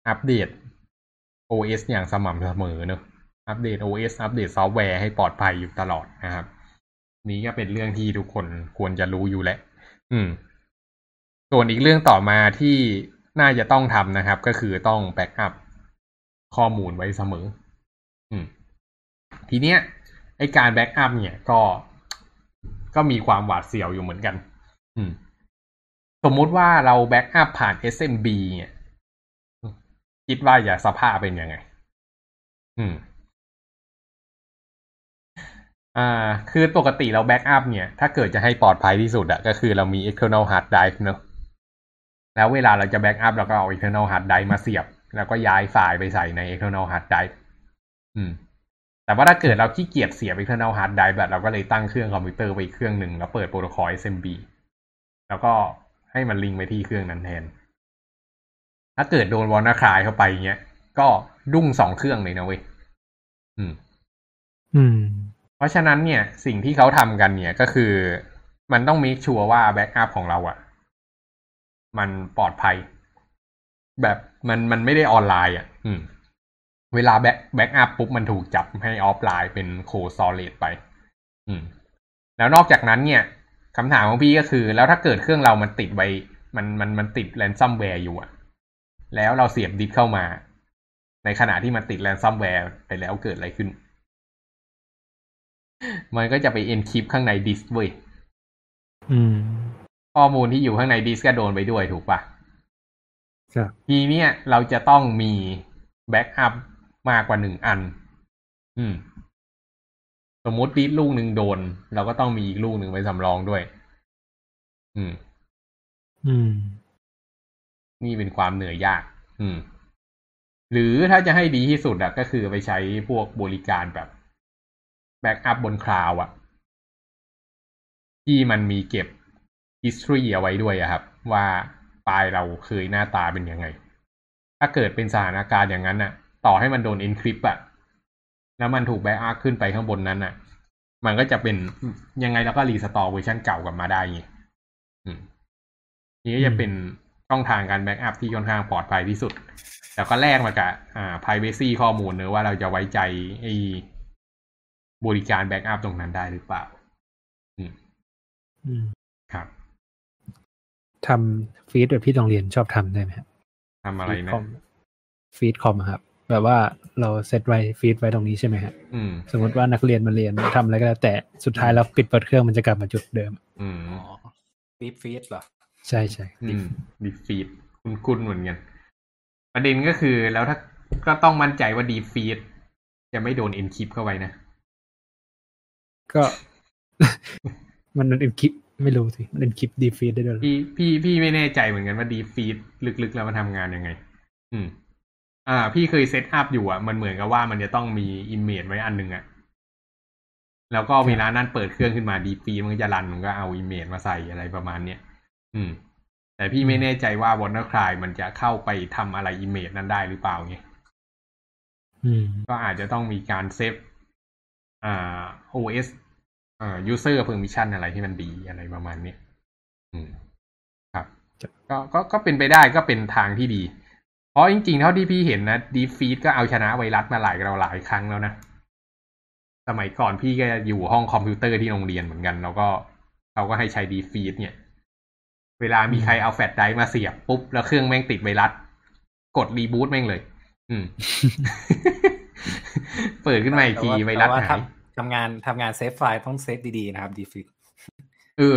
อัปเดต OS อย่างสม่ำเสมอเนอะอัปเดต OS อัปเดตซอฟต์แวร์ให้ปลอดภัยอยู่ตลอดนะครับ นี้ก็เป็นเรื่องที่ทุกคนควรจะรู้อยู่แล้วอืม ส่วนอีกเรื่องต่อมาที่น่าจะต้องทำนะครับ ก็คือต้อง backup ข้อมูลไว้เสมอ ทีเนี้ยไอการ backup เนี่ยก็ก็มีความหวาดเสียวอยู่เหมือนกัน อืม สมมุติว่าเรา backup ผ่าน SMB เนี่ยคิดว่าอย่าสภาพเป็นยังไง อืม อ่า คือปกติเรา backup เนี่ย ถ้าเกิดจะให้ปลอดภัยที่สุดอะก็คือเรามี external hard drive เนอะแล้วเวลาเราจะ backup เราก็เอา external hard drive มาเสียบ แล้วก็ย้ายไฟล์ไปใส่ใน external hard drive อืม แต่ว่าถ้าเกิดเราขี้เกียจเสียบ external hard drive แบบเราก็เลยตั้งเครื่องคอมพิวเตอร์ไปอีกเครื่องหนึ่งแล้วเปิด protocol SMB แล้วก็ให้มันลิงก์ไปที่เครื่องนั้นแทน ถ้าเกิดโดน WannaCry เข้าไปเงี้ย ก็ดุ้งสองเครื่องเลยนะเว้ย อืม อืม เพราะฉะนั้นเนี่ย สิ่งที่เขาทำกันเนี่ยก็คือ มันต้อง make sure ว่า backup ของเราอะ่ะ มันปลอดภัย แบบมันมันไม่ได้ออนไลน์อะ่ะ อืม เวลา back backup ปุ๊บมันถูกจับให้ออฟไลน์เป็น cold storage ไป อืม แล้วนอกจากนั้นเนี่ยคำถามของพี่ก็คือ แล้วถ้าเกิดเครื่องเรามันติดไว้มันมันมันติด ransomware อยู่อะแล้วเราเสียบดิสเข้ามา ในขณะที่มันติด ransomware ไปแล้วเกิดอะไรขึ้น มันก็จะไป encrypt ข้างในดิสก์เว้ยอืมข้อมูลที่อยู่ข้างในดิสก์ก็โดนไปด้วยถูกปะครับทีเนี้ยเราจะต้องมี backup มากกว่าหนึ่งอัน อืม สมมุติดิสก์ลูกหนึ่งโดน เราก็ต้องมีอีกลูกหนึ่งไว้สำรองด้วย อืม อืม นี่เป็นความเหนื่อยยาก อืม หรือถ้าจะให้ดีที่สุดอะก็คือไปใช้พวกบริการแบบ backup บน cloud อะที่มันมีเก็บ history เอาไว้ด้วยอะครับ ว่าไฟล์เราเคยหน้าตาเป็นยังไง ถ้าเกิดเป็นสถานการณ์อย่างนั้นอะ ต่อให้มันโดน encrypt อะแล้วมันถูก backup ขึ้นไปข้างบนนั้นอะมันก็จะเป็นยังไงเราก็ restore เวอร์ชันเก่ากลับมาได้ไงอืมนี่ก็จะเป็นช่องทางการ backup ที่ค่อนข้างปลอดภัยที่สุดแต่ก็แลกมากับอ่า privacy ข้อมูลเนอะว่าเราจะไว้ใจไอ้บริการแบ็กอัพตรงนั้นได้หรือเปล่า อืมอืมครับทำฟีดแบบที่โรงเรียนชอบทำได้ไหมครับทำอะไรนะฟีดคอมครับ แบบว่าเราเซตไว้ freeze ไว้ตรงนี้ใช่ไหมฮะอืมสมมติว่านักเรียนมาเรียนทำอะไรก็แล้วแต่สุดท้ายเราปิดเปิดเครื่องมันจะกลับมาจุดเดิมอืมอ๋อฟีดฟีดเหรอ ใช่ใช่อืม Deep Freeze คุณคุณเหมือนกันประเด็นก็คือแล้วถ้าก็ต้องมั่นใจว่า Deep Freeze จะไม่โดน encrypt เข้าไปนะ ก็ มัน encrypt ไม่รู้สิมัน encrypt Deep Freeze ได้ด้วยเหรอพี่พี่พี่ไม่แน่ใจเหมือนกันว่า Deep Freeze ลึกๆแล้วมันทำงานยังไง อืม อ่า พี่เคย setup อยู่อะ มันเหมือนกับว่ามันจะต้องมี image ไว้อันหนึ่งอะ แล้วก็เวลานั้นเปิดเครื่องขึ้นมา Deep Freeze มันก็จะ run มันก็เอา image มาใส่อะไรประมาณเนี้ยอืม แต่พี่ไม่แน่ใจว่าวอ n เ r อร์คลายมันจะเข้าไปทำอะไร image นั้นได้หรือเปล่าไงอืมก็อาจจะต้องมีการเซฟอ่า OS อ่า user permission อะไรที่มันดีอะไรประมาณเนี้ยอืม ครับ ก็ก็ก็เป็นไปได้ก็เป็นทางที่ดี เพราะจริงๆ เท่าที่พี่เห็นนะ Deep Freeze ก็เอาชนะไวรัสมาหลายเราหลายครั้งแล้วนะ สมัยก่อนพี่ก็อยู่ห้องคอมพิวเตอร์ที่โรงเรียนเหมือนกัน แล้วก็เขาก็ให้ใช้ Deep Freeze เนี่ย เวลามีใครเอาแฟลชไดรฟ์มาเสียบปุ๊บ แล้วเครื่องแม่งติดไวรัส กด reboot แม่งเลย อืม เปิดขึ้นมาอีกทีไวรัสแต่หายทำทำงานทำงานเซฟไฟล์ต้องเซฟดีๆนะครับ Deep Freeze เออ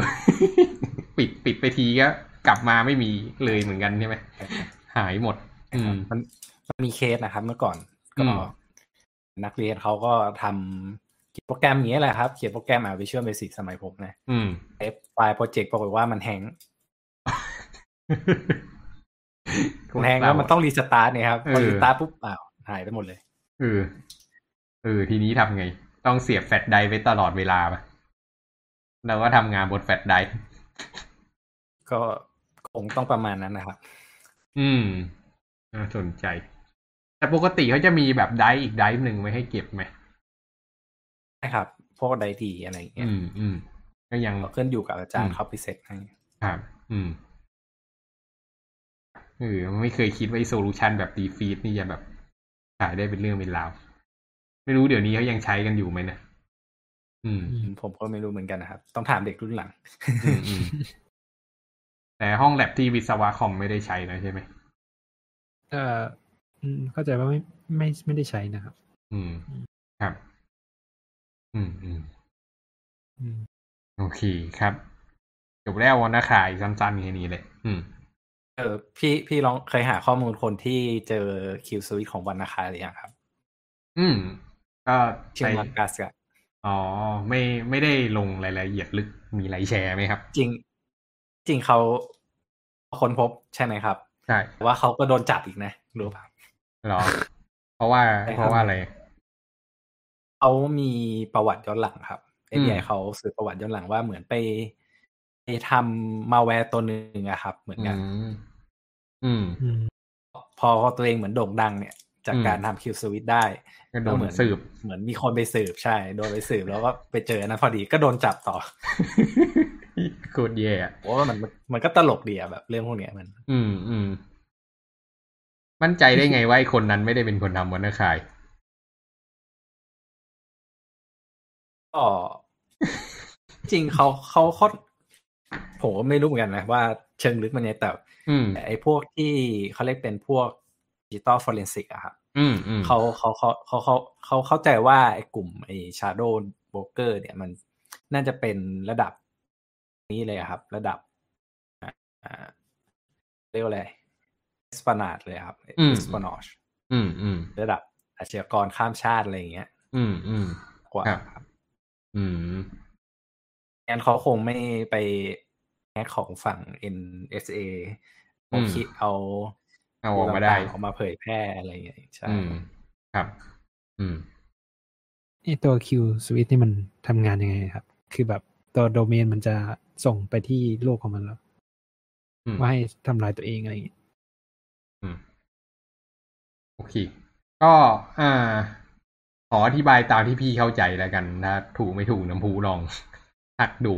ปิดปิดไปทีก็กลับมาไม่มีเลยเหมือนกันใช่ไหมหายหมดอื มมันมันมีเคสนะครับ เมื่อก่อนอืก็มนักเรียนเขาก็ทำเขียนโปรแกรมอย่างนี้ยแหละครับ เขียนโปรแกรมอะ Visual Basic สมัยผมนะอืมเซฟไฟล์โปรเจกต์ปรากฏว่ามัน hangมัน hang แล้วมันต้อง restart เนี่ยครับพอเออ restart ปุ๊บอ้าวหายไปหมดเลยเออเออทีนี้ทำไง ต้องเสียบแฟลชไดรฟ์ไว้ตลอดเวลาปะเราก็ทำงานบนแฟลชไดรฟ์ก็คงต้องประมาณนั้นนะครับ อืม น่าสนใจ แต่ปกติเขาจะมีแบบไดรฟ์อีกไดรฟ์หนึ่งไว้ให้เก็บไหมใช่ครับ พวกไดรฟ์ D อะไรอย่างเงี้ยอืมอืมก็ยังก็ขึ้นอยู่กับอาจารอืมเขาไปเซตให้ครับอืมเออไม่เคยคิดว่า solution แบบ Deep Freeze นี่จะแบบขายได้เป็นเรื่องเป็นราว ไม่รู้เดี๋ยวนี้เขายังใช้กันอยู่ไหมนะอืมอืมผมก็ไม่รู้เหมือนกันนะครับ ต้องถามเด็กรุ่นหลังอืมอืมแต่ห้องแลบที่วิศวะคอมไม่ได้ใช้นะใช่ไหม เอ่ออืมเข้าใจว่าไม่ไม่ไม่ได้ใช้นะครับ อืม ครับ อืมอืมอืมโอเคครับจบแล้ววันนะขายสั้นๆแค่นี้เลยอืม เออพี่พี่ลองเคยหาข้อมูลคนที่เจอคิวสวิตของวันนาคาหรือยังครับ อืม ก็ชื่อมาร์กัสอะอ๋อไม่ไม่ได้ลงรายละเอียดลึกมีไรแชร์ไหมครับ จริง จริงเขาค้นพบใช่ไหมครับ ใช่แต่ว่าเขาก็โดนจับอีกนะรู้เปล่าเหรอ เพราะว่าใช่ครับเพราะว่าอะไรเขามีประวัติย้อนหลังครับเออืมไอเขาสืบประวัติย้อนหลังว่าเหมือนไปไปทำมาแวร์ตัวหนึ่งอะครับ เหมือนอืกันมอืมอืม พอตัวเองเหมือนโด่งดังเนี่ย จากอืมการทำคิวสวิตได้ก็โดก็นเหมือนสืบ เหมือนมีคนไปสืบใช่ โดนไปสืบแล้วก็ไปเจอนะพอดีก็โดนจับต่อ โคตรแย่อะเพราะว่ามันมันก็ตลกดีอะแบบเรื่องพวกเนี้ยมัน อืมอืมมั่นใจได้ไงว่าไอ้คนนั้นไม่ได้เป็นคนทำ WannaCry ก็จริงเขาเขาเขาผมก็ไม่รู้เหมือนกันนะว่าเชิงลึกมันยังไงแต่อืมแต่ไอ้พวกที่เขาเรียกเป็นพวก digital forensic อะครับอืมอืมเขาเขาเขาเขาเขาเขาเข้าใจว่าไอ้กลุ่มไอ้ Shadow Brokers เนี่ยมันน่าจะเป็นระดับ นี้เลยอะครับ ระดับอ่าเรียกว่าอะไรสปานาดเลยครับอืมสปานอชอืมอืมระดับอาชญากรข้ามชาติอะไรอย่างเงี้ย อืมอืมกว่าครับครับอืมงั้นเขาคงไม่ไปแฮกของฝั่ง NSA เอาอืมคิดเอาเอาออกมาได้ต่งๆออกมาเผยแพร่อะไรอย่างเงี้ยใช่อืมครับ อืมไอตัว Q switch นี่มันทำงานยังไงครับ คือแบบตัวโดเมนมันจะ ส่งไปที่โลกของมันแล้วอืมว่าให้ทำลายตัวเองอะไรอย่างเงี้ยอืมโอเค ก็อ่าขออธิบายตามที่พี่เข้าใจแล้วกันถ้าถูกไม่ถูกน้ำพูลองหักดู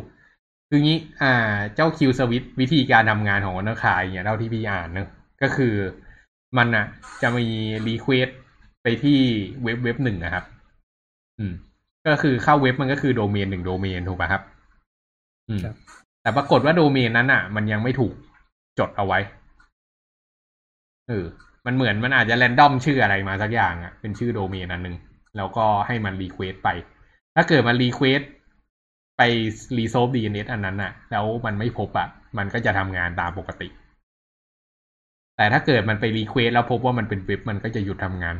คืองี้ อ่า เจ้าคิวสวิตวิธีการทำงานของวันเนอร์คายเนี่ยเท่าที่พี่อ่านเนอะก็คือมันอะ จะมี request ไปที่เว็บเว็บหนึ่งนะครับ อืม ก็คือเข้าเว็บมันก็คือโดเมนหนึ่งโดเมนถูกป่ะครับอืม ครับ แต่ปรากฏว่าโดเมนนั้นอะ มันยังไม่ถูกจดเอาไว้เออมันเหมือนมันอาจจะ random ชื่ออะไรมาสักอย่างอะ เป็นชื่อโดเมนอันหนึ่งแล้วก็ให้มัน request ไป ถ้าเกิดมัน request ไป resolve DNS อันนั้นอะ แล้วมันไม่พบอะ มันก็จะทำงานตามปกติ แต่ถ้าเกิดมันไปรีเควสแล้วพบว่ามันเป็นเว็บมันก็จะหยุดทำงาน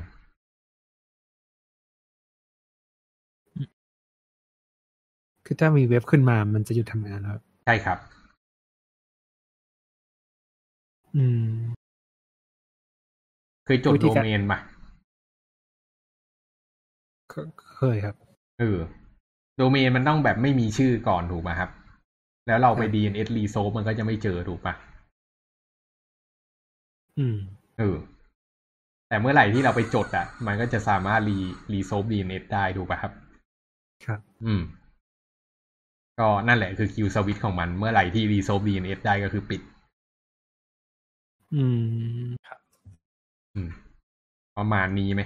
คือถ้ามีเว็บขึ้นมามันจะหยุดทำงานแล้ว ใช่ครับ อืม เคยจดวิธีโดการเมนปะก็เคยครับ เออ โดเมนมันต้องแบบไม่มีชื่อก่อนถูกป่ะครับ แล้วเราไปครับ DNS รีโซฟมันก็จะไม่เจอถูกป่ะอืม เออ แต่เมื่อไหร่ที่เราไปจด อะ มันก็จะสามารถรีรีโซฟ DNS ได้ถูกป่ะครับ ครับ อืม ก็นั่นแหละคือ kill switch ของมันเมื่อไหร่ที่รีโซฟ DNS ได้ก็คือปิด อืมอืมประมาณนี้ไหม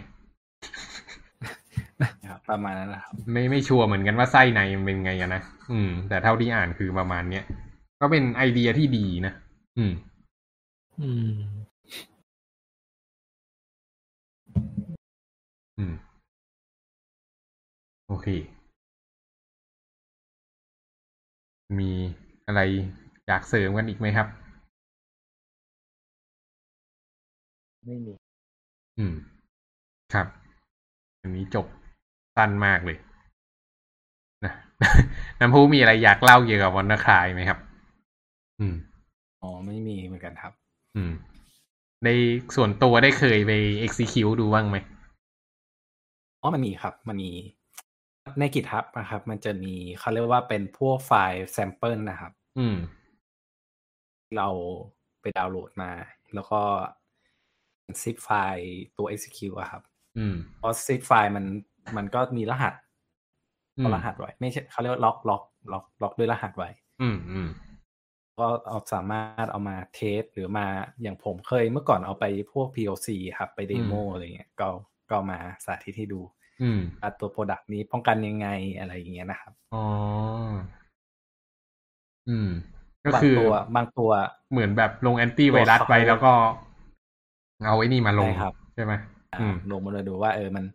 ครับประมาณนั้นนะครับ ไม่ไม่ชัวร์เหมือนกันว่าไส้ในมันเป็นไงอะนะอืม แต่เท่าที่อ่านคือประมาณเนี้ยก็เป็นไอเดียที่ดีนะอืม อืม อืม โอเค มีอะไรอยากเสริมกันอีกไหมครับ ไม่มี อืม ครับ อันนี้จบสั้นมากเลยนะน้ำพุมีอะไรอยากเล่าเกี่ยวกับวันนคลายไหมครับ อืม อ๋อ ไม่มีเหมือนกันครับ อืม ในส่วนตัวได้เคยไป execute ดูบ้างไหมอ๋อมันมีครับ มันมี ใน GitHub นะครับ มันจะมีเขาเรียกว่าเป็นพวกไฟล์ sample นะครับ อืม เราไปดาวน์โหลดมา แล้วก็ zip ไฟล์ตัว execute อะครับ อืมเพราะ zip ไฟล์มันมันก็มีรหัสอืมเอารหัสไว้ ไม่ใช่เขาเรียกว่าล็อกล็อกล็อกล็อกด้วยรหัสไว้ อืมอืมก็เอาสามารถเอามา test หรือมาอย่างผมเคยเมื่อก่อนเอาไปพวก POC ครับ ไป demo อืมอะไรเงี้ยก็ก็เอามาสาธิตให้ดูอืมว่า ตัว product นี้ป้องกันยังไงอะไรอย่างเงี้ยนะครับอ๋ออืม ก็บางคือตัวบางตัว เหมือนแบบลงแอนตี้ไวรัสไปแล้วก็ เอาไอ้นี่มาลงใช่ครับใช่ไหมอ่าอืมลงมาเลยดูว่าเออมัน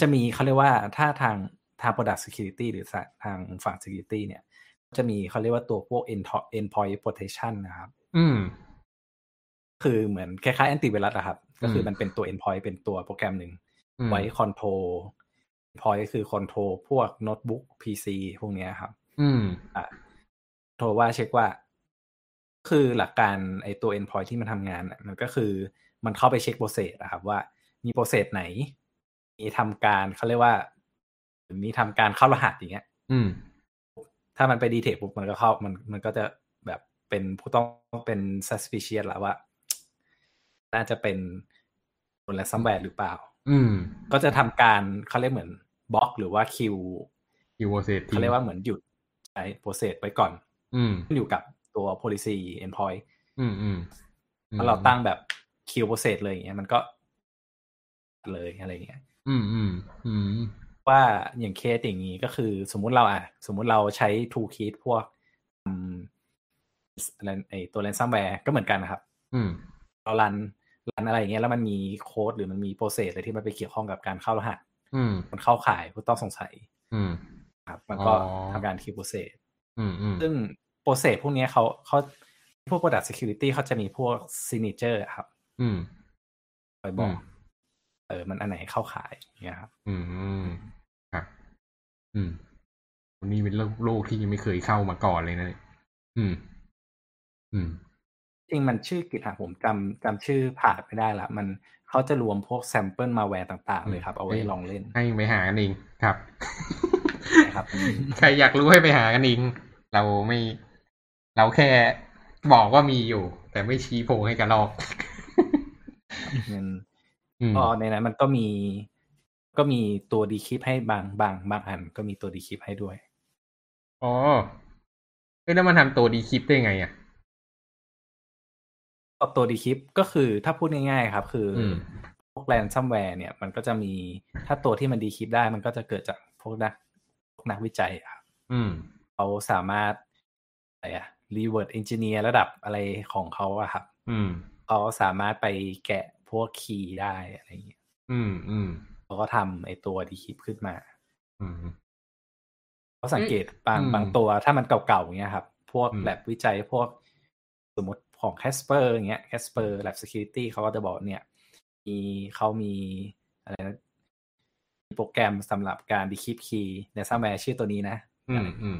จะมีเขาเรียกว่าถ้าทางทาง product security หรือทางฝั่ง security เนี่ย จะมีเขาเรียกว่าตัวพวก end- endpoint protection นะครับ อืม คือเหมือนคล้ายๆ antivirus อะครับ ก็คืออมมันเป็นตัว endpoint เป็นตัวโปรแกรมหนึ่ง อืมไว้ control endpoint ก็คือ control พวก notebook PC พวกเนี้ยครับ อืม control ว่าเช็คว่า คือหลักการไอตัว endpoint ที่มันทำงานน่ะมันก็คือมันเข้าไปเช็ค process นะครับว่า มี process ไหน มีทำการเขาเรียกว่าหรือมีทำการเข้ารหัสอย่างเงี้ย อืม ถ้ามันไป detect ปุ๊บมันก็เข้ามันมันก็จะแบบเป็นผู้ต้องเป็น suspicious แล้วว่า น่าจะเป็น ransomware หรือเปล่า อืม ก็จะทำการเขาเรียกเหมือนบล็อกหรือว่าคิวคิวโอเซตเขาเรียกว่าเหมือนหยุดใช้ process ไว้ก่อน อืมขึ้นอยู่กับตัว policy endpoint อืมอืมถ้าเราตั้งแบบ kill process เลยอย่างเงี้ยมันก็ เลยอะไรอย่างเงี้ย อืมอืมอืมว่าอย่างเคสอย่างนี้ก็คือ สมมุติเราอะ สมมุติเราใช้ toolkit พวกอืมอะไรไอตัว ransomware ก็เหมือนกันนะครับ อืม เรา run run อะไรอย่างเงี้ยแล้วมันมีโค้ดหรือมันมี process อะไรที่มันไปเกี่ยวข้องกับการเข้ารหัสอืมมันเข้าข่ายผู้ต้องสงสัยอืมครับ มันก็อ๋อทำการ kill process อืมอืมซึ่ง process พวกเนี้ยเขาเขาพวก Product Security เขาจะมีพวก signature ครับ อืมคอยบอกอืมเออ มันอันไหนเข้าข่ายอย่างเงี้ยครับ อืมครับอืมวันนี้เป็นโลกโลกที่ยังไม่เคยเข้ามาก่อนเลยนะเนี่ยอืม อืม จริงมันชื่อ git อะผมจำจำชื่อผ่านไม่ได้ละ มันเขาจะรวมพวก sample malware ต่างๆ เลยครับ เอาไว้ลองเล่น ให้ไปหากันเองครับนะครับ ใครอยากรู้ให้ไปหากันเองเราไม่ เราแค่บอกว่ามีอยู่ แต่ไม่ชี้โพรงให้กระรอกมันอืมก็ในนั้นมันก็มี ก็มีตัว decrypt ให้บางบางบางอัน ก็มีตัว decrypt ให้ด้วย อ๋อเอ้ยแล้วมันทำตัว decrypt ได้ไงอะ ก็ตัว decrypt ก็คือถ้าพูดง่ายๆครับ คืออืมพวก ransomwareร์เนี่ย มันก็จะมีถ้าตัวที่มัน decrypt ได้มันก็จะเกิดจากพวกนักพวกนักวิจัยอะครับอืมเขาสามารถอะไรอะ reverse engineer ระดับอะไรของเขาอะครับอืมเขาสามารถไปแกะพวก key ได้อะไรอย่างเงี้ยอืมอืมเขาก็ทำไอตัว decrypt ขึ้นมา อืมเขาสังเกตบางอืมบางตัวถ้ามันเก่าๆเงี้ยครับ พวกอืมแลบวิจัยพวกสมมติ ของ Kaspersky อย่างเงี้ย Kaspersky Lab Security เขาก็จะบอกเนี่ย มีเขามีอะไรนะมีโปรแกรมสำหรับการ decrypt key ransomware ชื่อตัวนี้นะ อือะมไรอืม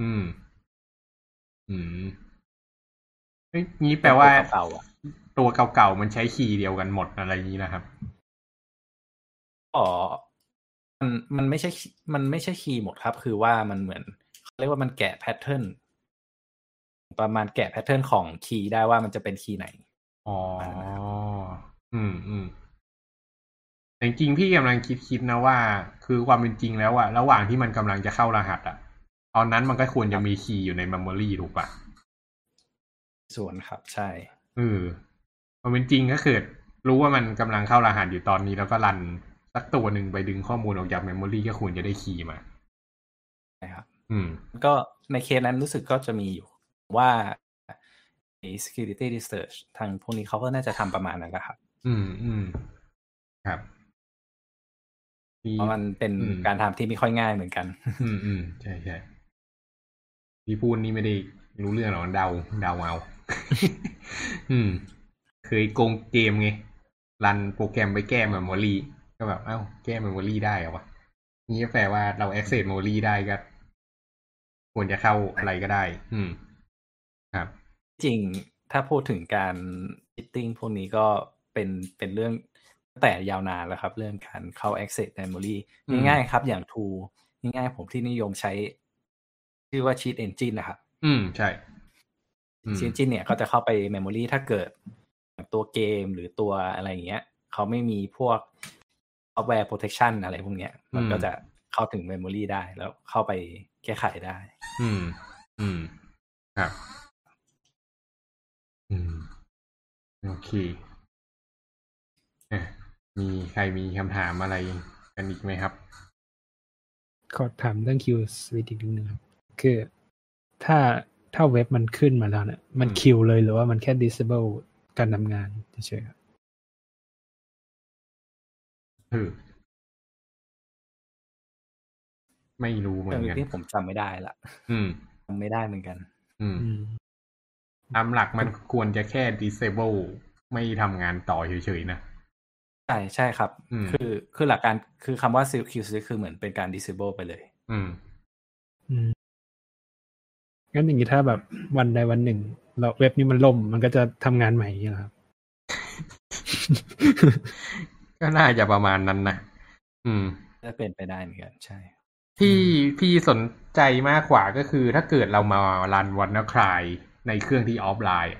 อืม อืมเฮ้ยงี้แปลว่าเก่าๆอะตัวเก่าๆมันใช้ key เดียวกันหมดอะไรอย่างนี้นะครับ อ๋อ มันมันไม่ใช่ มันไม่ใช่ keyหมดครับ คือว่ามันเหมือนเขาเรียกว่ามันแกะ pattern ประมาณแกะ patternิร์นของคีย์ได้ว่ามันจะเป็น key ไหน อ๋อ อืมอืมแต่จริงๆพี่กำลังคิดคิดนะว่า คือความเป็นจริงแล้วอะระหว่างที่มันกำลังจะเข้ารหัสอะตอนนั้นมันก็ควรจะมี key อยู่ใน memory ถูกปะส่วนครับ ใช่เออความเป็นจริงก็คือรู้ว่ามันกำลังเข้ารหัสอยู่ตอนนี้แล้วก็ run สักตัวหนึ่งไปดึงข้อมูลออกจาก memory ก็ควรจะได้ key มานะครับ อืม ก็ในเคสนั้นรู้สึกก็จะมีอยู่ ว่าใน security research ทางพวกนี้เขาก็น่าจะทำประมาณนั้นแหละครับ อืมอืมครับที่เพราะมันเป็นอืมการทำที่ไม่ค่อยง่ายเหมือนกัน อืมอืมใช่ใช่ที่พูดนี่ไม่ได้รู้เรื่องหรอกเดาเดาเอาอืม เคยโกงเกมไง run โปรแกรมไปแก้ memory ก็แบบ เอ้า แก้ memory ได้เหรอวะนี่แปลว่าเรา access memory ได้ก็ควรจะเข้าอะไรก็ได้ อืม ครับ จริงถ้าพูดถึงการ cheating พวกนี้ก็เป็นเป็นเรื่องตั้งแต่ยาวนานแล้วครับ เรื่องการเข้า access memory อืมง่ายๆครับอย่าง tool ง่ายๆผมที่นิยมใช้ ชื่อว่า cheat engine นะครับ อืม ใช่อืม cheat engine เนี่ยก็จะเข้าไป memory ถ้าเกิดตัวเกมหรือตัวอะไรอย่างเงี้ยเขาไม่มีพวก software protection อะไรพวกเนี้ย มันก็จะเข้าถึง memory ได้แล้วเข้าไปแก้ไขได้ อืม อืม ครับ อืม โอเคอะมีใครมีคำถามอะไรกันอีกไหมครับ ขอถามเรื่องคิวสวิตอีกนิดนึงครับคือถ้าถ้าเว็บมันขึ้นมาแล้วเนี่ยมันอืมคิวเลยหรือว่ามันแค่ disable การทำงานเฉยๆครับเออไม่รู้เหมือเรื่องนกันที่ผมจำไม่ได้ละอืมจำไม่ได้เหมือนกัน อืมอืม ตามหลักมันควรจะแค่ disable ไม่ทำงานต่อเฉยๆนะ ใช่ใช่ครับอืมคือคือหลักการคือคำว่า Q switch คือเหมือนเป็นการ disable ไปเลย อืมอืมงั้นอย่างนี้ถ้าแบบวันใดวันหนึ่ง เราเว็บนี้มันล่มมันก็จะทำงานใหม่อย่างเงี้ยเหรอครับก็น่าจะประมาณนั้นนะอืมจะเป็นไปได้เหมือนกันใช่ ที่พี่สนใจมากกว่าก็คือถ้าเกิดเรามารันวันนคลาย ในเครื่องที่ออฟไลน์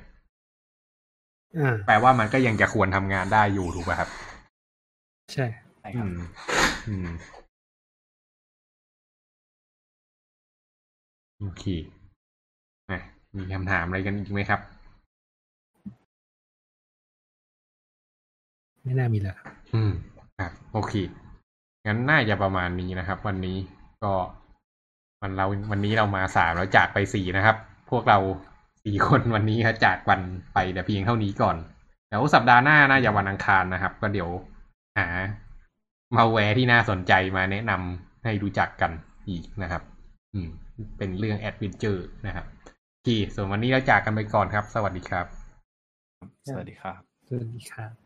อ่าแปลว่ามันก็ยังจะควรทำงานได้อยู่ถูกป่ะครับ ใช่ใช่คอืรับมอืมโอเคนะมีคำถามอะไรกันอีกไหมครับ ไม่น่ามีแล้วครับอืมครับโอเค งั้นน่าจะประมาณนี้นะครับ วันนี้ก็วันเราวันนี้เรามาสามแล้วจากไปสี่นะครับ พวกเรา สี่คนวันนี้ครับจากวันไปแต่เพียงเท่านี้ก่อนเดี๋ยวสัปดาห์หน้าน่าจะวันอังคารนะครับ ก็เดี๋ยวหามาแวร์ที่น่าสนใจมาแนะนำให้รู้จักกันอีกนะครับ อืม เป็นเรื่องแอดเวนเจอร์นะครับโอเคส่วนวันนี้เราจากกันไปก่อนครับ สวัสดีครับ สวัสดีครับ สวัสดีครับ